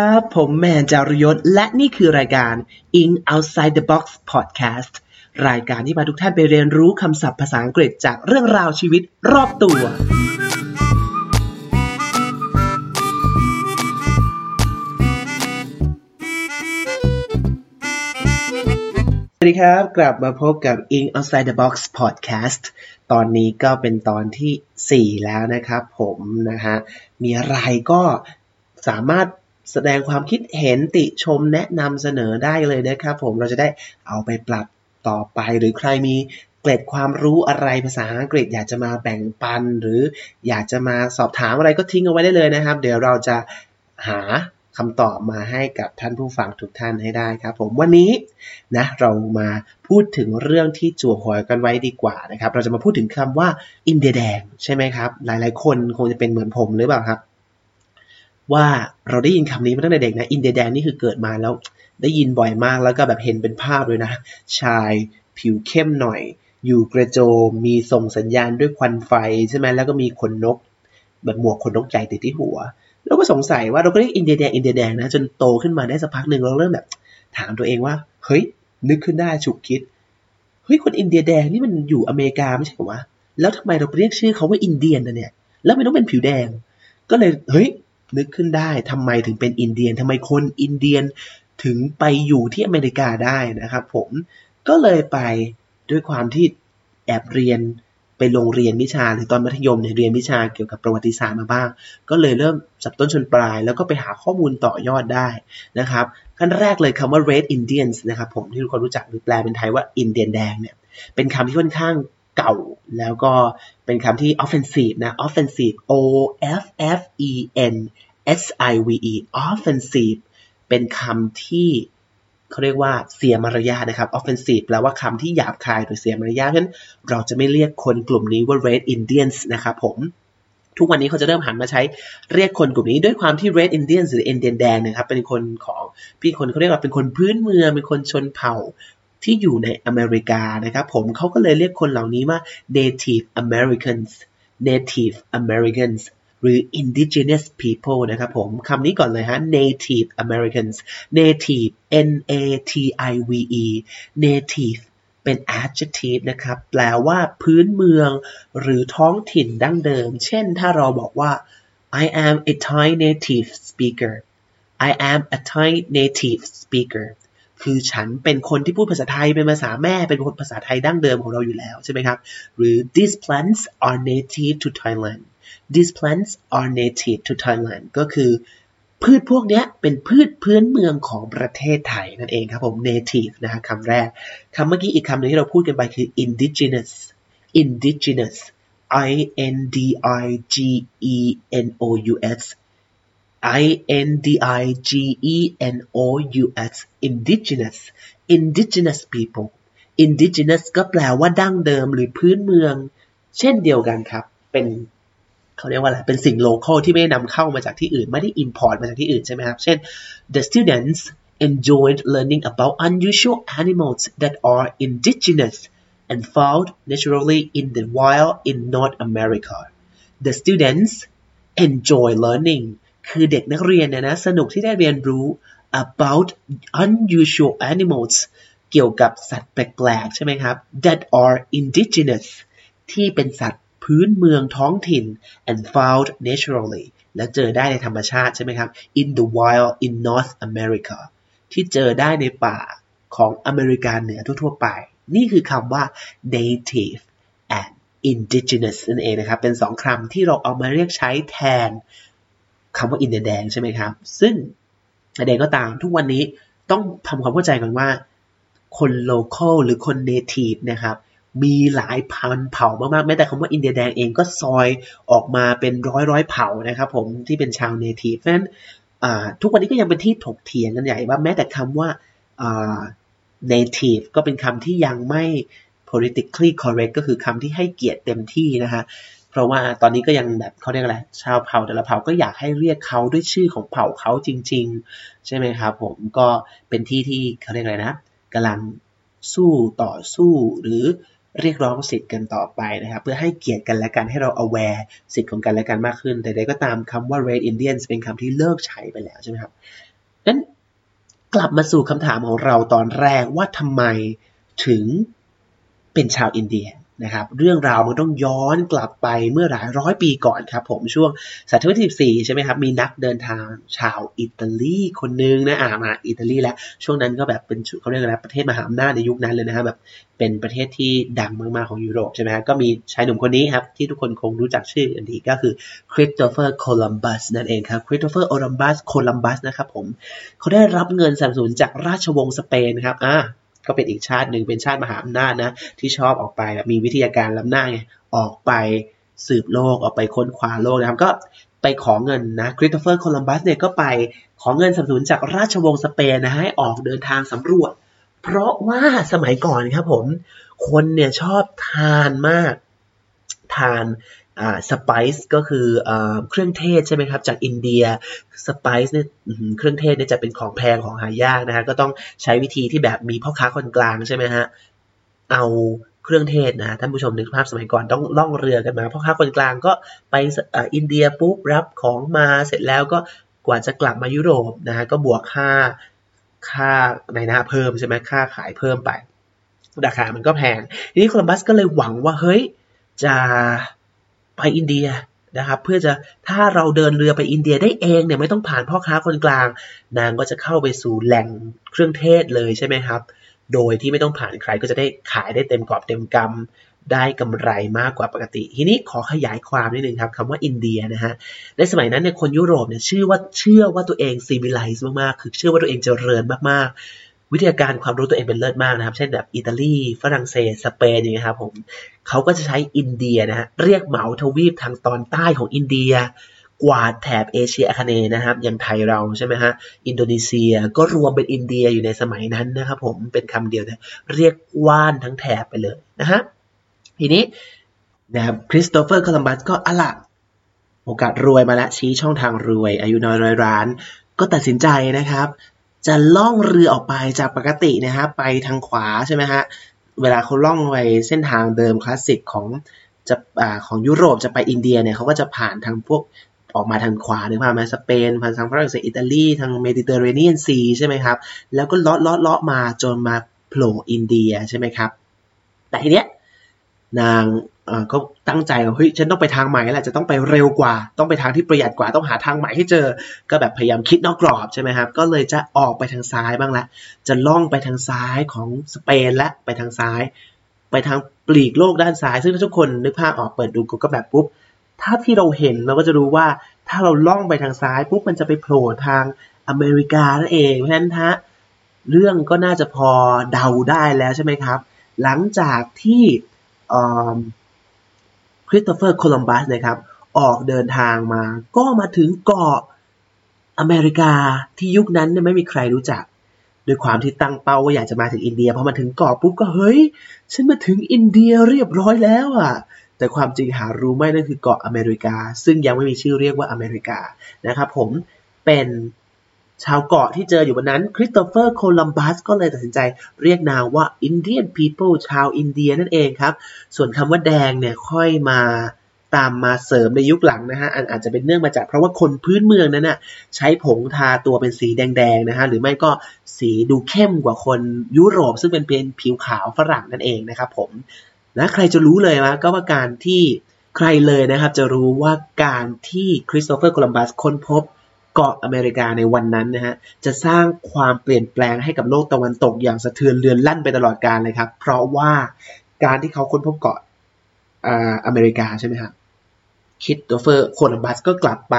ครับ ผมแมนจารยศ และนี่คือรายการ In Outside the Box Podcast รายการที่พาทุกท่านไปเรียนรู้คำศัพท์ภาษาอังกฤษจากเรื่องราวชีวิตรอบตัว สวัสดีครับ กลับมาพบกับ In Outside the Box Podcast ตอนนี้ก็เป็นตอนที่ 4 แล้วนะครับผมนะฮะ มีอะไรก็สามารถ แสดงความคิดเห็นติชมแนะนำเสนอได้เลยนะครับผมเราจะได้เอาไปปรับต่อไปหรือใครมีเกร็ดความรู้อะไรภาษาอังกฤษ อยากจะมาแบ่งปัน หรืออยากจะมาสอบถามอะไรก็ทิ้งเอาไว้ได้เลยนะครับ เดี๋ยวเราจะหาคำตอบมาให้กับท่านผู้ฟังทุกท่านให้ได้ครับผมวันนี้นะเรามาพูดถึงเรื่องที่จั่วหัวกันไว้ดีกว่านะครับ เราจะมาพูดถึงคำว่าอินเดียแดงใช่ไหมครับ หลายๆ คนคงจะเป็นเหมือนผมหรือเปล่าครับ ว่าเราได้ยินคำนี้มาตั้งแต่เด็กนะ อินเดียแดงนี่คือเกิดมาแล้ว ได้ยินบ่อยมากแล้วก็แบบเห็นเป็นภาพเลยนะ ชายผิวเข้มหน่อย อยู่กระโจมมีส่งสัญญาณด้วยควันไฟใช่ไหมแล้วก็มีขนนก แบบหมวกขนนกใหญ่ติดที่หัวเราก็สงสัยว่าเราก็เรียกอินเดียแดงอินเดียแดงนะจนโตขึ้นมาได้สักพักหนึ่งเราเริ่มแบบถามตัวเองว่า เฮ้ย นึกขึ้นได้ฉุกคิดเฮ้ยคนอินเดียแดงนี่มันอยู่อเมริกาไม่ใช่เหรอวะแล้วทำไมเราเรียกชื่อเขาว่าอินเดียนนะเนี่ย แล้วไม่ต้องเป็นผิวแดง ก็เลยเฮ้ย นึกขึ้นได้ทำไมถึงเป็นอินเดียนทำไมคนอินเดียนถึงไปอยู่ที่อเมริกาได้นะครับผมก็เลยไปด้วยความที่แอบเรียนไปโรงเรียนวิชาหรือตอนมัธยมเนี่ยเรียนวิชาเกี่ยวกับประวัติศาสตร์มาบ้าง ก็เลยเริ่มจับต้นชนปลาย แล้วก็ไปหาข้อมูลต่อยอดได้นะครับขั้นแรกเลยคำว่า red Indians นะครับผมที่ทุกคนรู้จักหรือแปลเป็นไทยว่าอินเดียนแดงเนี่ยเป็นคำที่ค่อนข้าง เก่า แล้วก็เป็นคำที่ offensive นะ offensive o f f e n s i v e offensive เป็นคำที่เขาเรียกว่าเสียมารยาทนะครับ offensive แปลว่าคำที่หยาบคายหรือเสียมารยาทฉะนั้นเราจะไม่เรียกคนกลุ่มนี้ว่า red Indians นะครับผมทุกวันนี้เขาจะเริ่มหันมาใช้เรียกคนกลุ่มนี้ด้วยความที่ red Indians หรือ Indian แดงนะครับเป็นคนของพี่คนเขาเรียกว่าเป็นคนพื้นเมืองเป็นคนชนเผ่า ที่อยู่ในอเมริกานะครับผมเขาก็เลยเรียกคนเหล่านี้ว่า native Americans native Americans หรือ indigenous people นะครับผมคำนี้ก่อนเลยฮะ native Americans native n a t i v e native เป็น adjective นะครับ แปลว่าพื้นเมือง หรือท้องถิ่นดั้งเดิม เช่น ถ้าเราบอกว่า I am a Thai native speaker I am a Thai native speaker คือฉันเป็นคนที่พูดภาษาไทยเป็นภาษาแม่เป็นคนภาษาไทยดั้งเดิมของเราอยู่แล้วใช่ไหมครับ หรือ these plants are native to Thailand these plants are native to Thailand ก็คือพืชพวกนี้เป็นพืชพื้นเมืองของประเทศไทยนั่นเองครับผม native นะฮะคำแรกคำเมื่อกี้อีกคำหนึ่งที่เราพูดกันไปคือ indigenous indigenous i n d i g e n o u s I N D I G E N O U S indigenous indigenous people indigenous ก็แปลว่าดั้งเดิมหรือพื้นเมือง เช่นเดียวกันครับ เป็นเขาเรียกว่าอะไร เป็นสิ่ง local ที่ไม่ได้นำเข้ามาจากที่อื่น ไม่ได้ import มาจากที่อื่นใช่ไหมครับ เช่น the students enjoyed learning about unusual animals that are indigenous and found naturally in the wild in North America the students enjoy learning คือเด็กนักเรียนเนี่ยนะสนุกที่ได้เรียนรู้ about unusual animals เกี่ยวกับสัตว์แปลกๆ ใช่ไหมครับ that are indigenous ที่เป็นสัตว์พื้นเมืองท้องถิ่น and found naturally และเจอได้ในธรรมชาติใช่ไหมครับ in the wild in North America ที่เจอได้ในป่าของอเมริกาเหนือทั่วๆไป นี่คือคำว่า native and indigenous นั่นเองนะครับ เป็นสองคำที่เราเอามาเรียกใช้แทน คำว่าอินเดียแดงใช่ไหมครับ ซึ่งใดก็ตามทุกวันนี้ต้องทำความเข้าใจกันว่า คนโลเคอลหรือคนเนทีฟนะครับมีหลายพันเผ่ามากๆ แม้แต่คำว่าอินเดียแดงเองก็ซอยออกมาเป็นร้อยร้อยเผ่านะครับผมที่เป็นชาว native เพราะฉะนั้นทุกวันนี้ก็ยังเป็นที่ถกเถียงกันใหญ่ว่าแม้แต่คำว่า native ก็เป็นคำที่ยังไม่ politically correct ก็คือคำที่ให้เกียรติเต็มที่นะฮะ เพราะว่าตอนนี้ก็ยังแบบเขาเรียกอะไรชาวเผ่าแต่ละเผ่าก็อยากให้เรียกเขาด้วยชื่อของเผ่าเขาจริง ๆ ใช่ไหมครับผมก็เป็นที่ที่เขาเรียกอะไรนะกำลังสู้ต่อสู้หรือเรียกร้องสิทธิ์กันต่อไปนะครับ เพื่อให้เกียรติกันและกันให้เรา aware สิทธิ์ของกันและกันมากขึ้น แต่ใดก็ตามคำว่า red Indians เป็นคำที่เลิกใช้ไปแล้วใช่ไหมครับนั้นกลับมาสู่คำถามของเราตอนแรกว่าทำไมถึงเป็นชาวอินเดีย นะครับเรื่องราวมันต้องย้อนกลับไปเมื่อหลายร้อยปีก่อนครับผมช่วงศตวรรษที่14ใช่ไหมครับมีนักเดินทางชาวอิตาลีคนนึงนะอ่ามาอิตาลีแล้วช่วงนั้นก็แบบเป็นเขาเรียกอะไรประเทศมหาอำนาจในยุคนั้นเลยนะครับแบบเป็นประเทศที่ดังมากๆของยุโรปใช่ไหมครับก็มีชายหนุ่มคนนี้ครับที่ทุกคนคงรู้จักชื่ออันดีก็คือคริสโตเฟอร์โคลัมบัสนั่นเองครับคริสโตเฟอร์โอลัมบัสโคลัมบัสนะครับผมเขาได้รับเงินสนับสนุนจากราชวงศ์สเปนครับอ่า ก็เป็นอีกชาติหนึ่งเป็นชาติมหาอำนาจนะ ที่ชอบออกไปมีวิทยาการล้ำหน้าไงออกไปสืบโลกออกไปค้นคว้าโลกนะครับก็ไปขอเงินนะคริสโตเฟอร์โคลัมบัสเนี่ยก็ไปขอเงินสนับสนุนจากราชวงศ์สเปนนะให้ออกเดินทางสำรวจ เพราะว่าสมัยก่อนครับผม คนเนี่ยชอบทานมาก ทาน สไปซ์ก็คืออเครื่องเทศใช่ไหมครับ จากอินเดียสไปซ์เนี่ยเครื่องเทศเนี่ยจะเป็นของแพงของหายากนะฮะก็ต้องใช้วิธีที่แบบมีพ่อค้าคนกลางใช่ไหมฮะเอาเครื่องเทศนะท่านผู้ชมนึกภาพสมัยก่อนต้องล่องเรือกันมาพ่อค้าคนกลางก็ไปออินเดียปุ๊บรับของมาเสร็จแล้วก็กว่าจะกลับมายุโรปนะฮะก็บวกค่าค่าในหน้าเพิ่มใช่ไหมค่าขายเพิ่มไปราคามันก็แพงทีนี้โคลัมบัสก็เลยหวังว่าเฮ้ยจะ ไปอินเดียนะครับเพื่อจะถ้าเราเดินเรือไปอินเดียได้เองเนี่ยไม่ต้องผ่านพ่อค้าคนกลาง นางก็จะเข้าไปสู่แหล่งเครื่องเทศเลยใช่ไหมครับ โดยที่ไม่ต้องผ่านใครก็จะได้ขายได้เต็มกรอบเต็มกำได้กำไรมากกว่าปกติ ทีนี้ขอขยายความนิดนึงครับคำว่าอินเดียนะฮะในสมัยนั้นเนี่ยคนยุโรปเนี่ยชื่อว่าเชื่อว่าตัวเองซีวิไลซ์มากๆ คือเชื่อว่าตัวเองเจริญมากๆ วิทยาการความรู้ตัวเองเป็นเลิศมากนะครับ เช่นแบบอิตาลีฝรั่งเศสสเปนอย่างเงี้ยครับผมเขาก็จะใช้อินเดียนะฮะเรียกเหมาทวีปทางตอนใต้ของอินเดีย กวาดแถบเอเชียอาคเนย์นะครับอย่างไทยเราใช่ไหมฮะอินโดนีเซียก็รวมเป็นอินเดียอยู่ในสมัยนั้นนะครับผมเป็นคำเดียวนะเรียกว่านทั้งแถบไปเลยนะฮะทีนี้นะครับคริสโตเฟอร์คอลัมบัสก็อะละโอกาสรวยมาแล้วชี้ช่องทางรวย อายุน้อยร้อยร้าน ก็ตัดสินใจนะครับ จะล่องเรือออกไปจากปกตินะครับไปทางขวาใช่ไหมฮะเวลาเขาล่องไปเส้นทางเดิมคลาสสิกของจะอ่าของยุโรปจะไปอินเดียเนี่ยเขาก็จะผ่านทางพวกออกมาทางขวาหรือผ่านมาสเปนผ่านทางฝรั่งเศสอิตาลีทางเมดิเตอร์เรเนียนซีใช่ไหมครับแล้วก็เลาะเลาะเลาะมาจนมาโผล่อินเดียใช่ไหมครับแต่ทีเนี้ยนาง ก็ตั้งใจว่าเฮ้ยฉันต้องไปทางใหม่แหละจะต้องไปเร็วกว่า ต้องไปทางที่ประหยัดกว่าต้องหาทางใหม่ให้เจอ ก็แบบพยายามคิดนอกกรอบใช่ไหมครับ ก็เลยจะออกไปทางซ้ายบ้างละ จะล่องไปทางซ้ายของสเปนและไปทางซ้าย ไปทางปลีกโลกด้านซ้าย ซึ่งถ้าทุกคนนึกภาพออกเปิดดูก็แบบปุ๊บถ้าที่เราเห็นเราก็จะรู้ว่าถ้าเราล่องไปทางซ้ายปุ๊บมันจะไปโผล่ทางอเมริกานั่นเองเพราะฉะนั้นฮะเรื่องก็น่าจะพอเดาได้แล้วใช่ไหมครับ หลังจากที่ คริสโตเฟอร์โคลัมบัสนะครับ ออกเดินทางมา ก็มาถึงเกาะอเมริกาที่ยุคนั้นเนี่ยไม่มีใครรู้จักด้วยความที่ตั้งเป้าว่าอยากจะมาถึงอินเดียพอมาถึงเกาะปุ๊บก็เฮ้ย ฉันมาถึงอินเดียเรียบร้อยแล้วอะ แต่ความจริงหารู้ไม่นั่นคือเกาะอเมริกา ซึ่งยังไม่มีชื่อเรียกว่าอเมริกานะครับผมเป็น ชาวเกาะที่เจออยู่บนนั้น คริสโตเฟอร์โคลัมบัสก็เลยตัดสินใจเรียกนามว่า Indian people ชาวอินเดียนั่นเองครับ ส่วนคำว่าแดงเนี่ยค่อยมาตามมาเสริมในยุคหลังนะฮะอาจจะเป็นเนื่องมาจากเพราะว่าคนพื้นเมืองนั้นน่ะใช้ผงทาตัวเป็นสีแดงๆนะฮะหรือไม่ก็สีดูเข้มกว่าคนยุโรปซึ่งเป็นเป็นผิวขาวฝรั่งนั่นเองนะครับผมนะใครจะรู้เลยว่าก็ว่าการที่ใครเลยนะครับจะรู้ว่าการที่คริสโตเฟอร์โคลัมบัสค้นพบ เกาะอเมริกาในวันนั้นนะฮะจะสร้างความเปลี่ยนแปลงให้กับโลกตะวันตกอย่างสะเทือนเลื่อนลั่นไปตลอดกาลเลยครับ เพราะว่าการที่เขาค้นพบเกาะอเมริกาใช่ไหมครับคริสโตเฟอร์โคลัมบัสก็กลับไป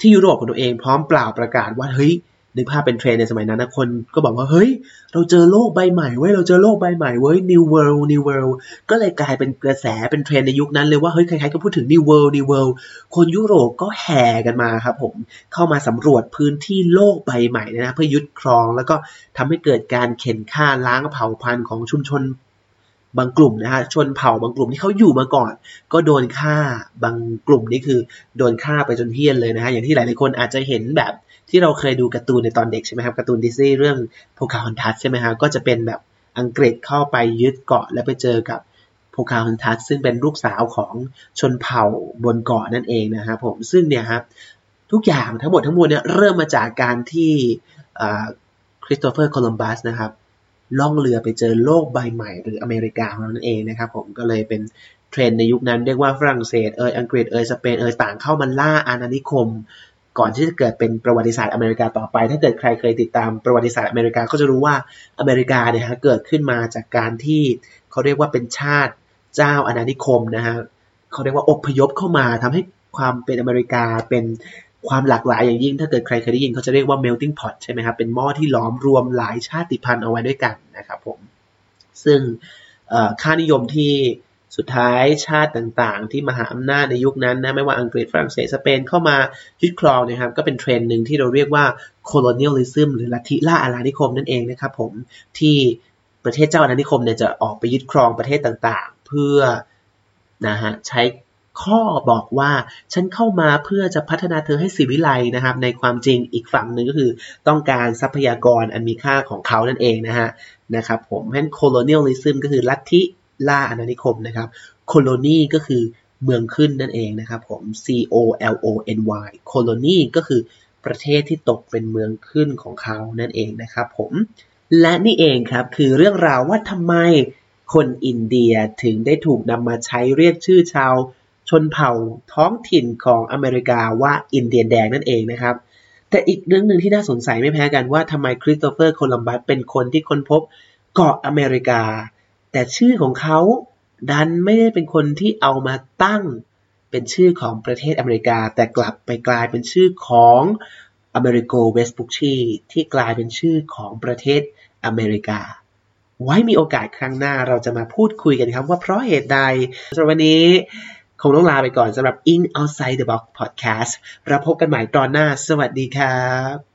ที่ยุโรปของตัวเองพร้อมเปล่าประกาศว่าเฮ้ย นึกภาพเป็นเทรนในสมัยนั้นนะคนก็บอกว่า เฮ้ย เราเจอโลกใบใหม่เว้ยเราเจอโลกใบใหม่เว้ย new world new world ก็เลยกลายเป็นกระแสเป็นเทรนในยุคนั้นเลยว่าเฮ้ยใครๆก็พูดถึง new world new world คนยุโรปก็แห่กันมาครับผมเข้ามาสำรวจพื้นที่โลกใบใหม่นะเพื่อยึดครอง แล้วก็ทำให้เกิดการเข็นฆ่าล้างเผ่าพันธุ์ของชุมชนบางกลุ่มนะฮะชนเผ่าบางกลุ่มที่เขาอยู่มาก่อน ก็โดนฆ่าบางกลุ่มนี่คือ โดนฆ่าไปจนเหี้ยนเลยนะฮะอย่างที่หลายๆคนอาจจะเห็นแบบ ที่เราเคยดูการ์ตูนในตอนเด็กใช่ไหมครับการ์ตูนดิสนีย์เรื่องโพคาฮอนทัสใช่ไหมครับก็จะเป็นแบบอังกฤษเข้าไปยึดเกาะและไปเจอกับโพคาฮอนทัสซึ่งเป็นลูกสาวของชนเผ่าบนเกาะนั่นเองนะครับผมซึ่งเนี่ยครับทุกอย่างทั้งหมดทั้งมวลเนี่ยเริ่มมาจากการที่คริสโตเฟอร์โคลัมบัสนะครับล่องเรือไปเจอโลกใบใหม่หรืออเมริกาของเรานั่นเองนะครับผมก็เลยเป็นเทรนด์ในยุคนั้นเรียกว่าฝรั่งเศสเอยอังกฤษเอยสเปนเอยต่างเข้ามาล่าอาณานิคม ก่อนที่จะเกิดเป็นประวัติศาสตร์อเมริกาต่อไป ถ้าเกิดใครเคยติดตามประวัติศาสตร์อเมริกาก็จะรู้ว่าอเมริกาเนี่ยฮะเกิดขึ้นมาจากการที่เขาเรียกว่าเป็นชาติเจ้าอาณานิคมนะฮะเขาเรียกว่าอพยพเข้ามาทำให้ความเป็นอเมริกาเป็นความหลากหลายอย่างยิ่ง ถ้าเกิดใครเคยได้ยินเขาจะเรียกว่า melting pot ใช่ไหมครับ เป็นหม้อที่หลอมรวมหลายชาติพันธุ์เอาไว้ด้วยกันนะครับผม ซึ่งค่านิยมที่ สุดท้ายชาติต่างๆ ที่มหาอำนาจในยุคนั้นนะไม่ว่าอังกฤษฝรั่งเศสสเปนเข้ามายึดครองนะครับก็เป็นเทรนด์หนึ่งที่เราเรียกว่า colonialism หรือลัทธิล่าอาณานิคมนั่นเองนะครับผมที่ประเทศเจ้าอาณานิคมเนี่ยจะออกไปยึดครองประเทศต่างๆ เพื่อนะฮะใช้ข้อบอกว่าฉันเข้ามาเพื่อจะพัฒนาเธอให้สิวิไลนะครับ ในความจริงอีกฝั่งหนึ่งก็คือต้องการทรัพยากรอันมีค่าของเขานั่นเองนะฮะนะครับผมเพราะฉะนั้น colonialism ก็คือลัทธิ ล่าอาณานิคมนะครับ colony ก็คือเมืองขึ้นนั่นเองนะครับผม C O L O N Y colony ก็คือประเทศที่ตกเป็นเมืองขึ้นของเขานั่นเองนะครับผมและนี่เองครับคือเรื่องราวว่าทำไมคนอินเดียถึงได้ถูกนำมาใช้เรียกชื่อชาว ชนเผ่าท้องถิ่นของอเมริกาว่าอินเดียนแดงนั่นเองนะครับ แต่อีกเรื่องหนึ่งที่น่าสงสัยไม่แพ้กันว่าทำไมคริสโตเฟอร์โคลัมบัสเป็นคนที่ค้นพบเกาะอเมริกา แต่ชื่อของเขาดันไม่ได้เป็นคนที่เอามาตั้งเป็นชื่อของประเทศอเมริกา แต่กลับไปกลายเป็นชื่อของอเมริโกเวสบุกชีที่กลายเป็นชื่อของประเทศอเมริกา ไว้มีโอกาสครั้งหน้าเราจะมาพูดคุยกันครับว่าเพราะเหตุใดสำหรับวันนี้คงต้องลาไปก่อนสำหรับ In Outside the Box Podcast เราพบกันใหม่ตอนหน้า สวัสดีครับ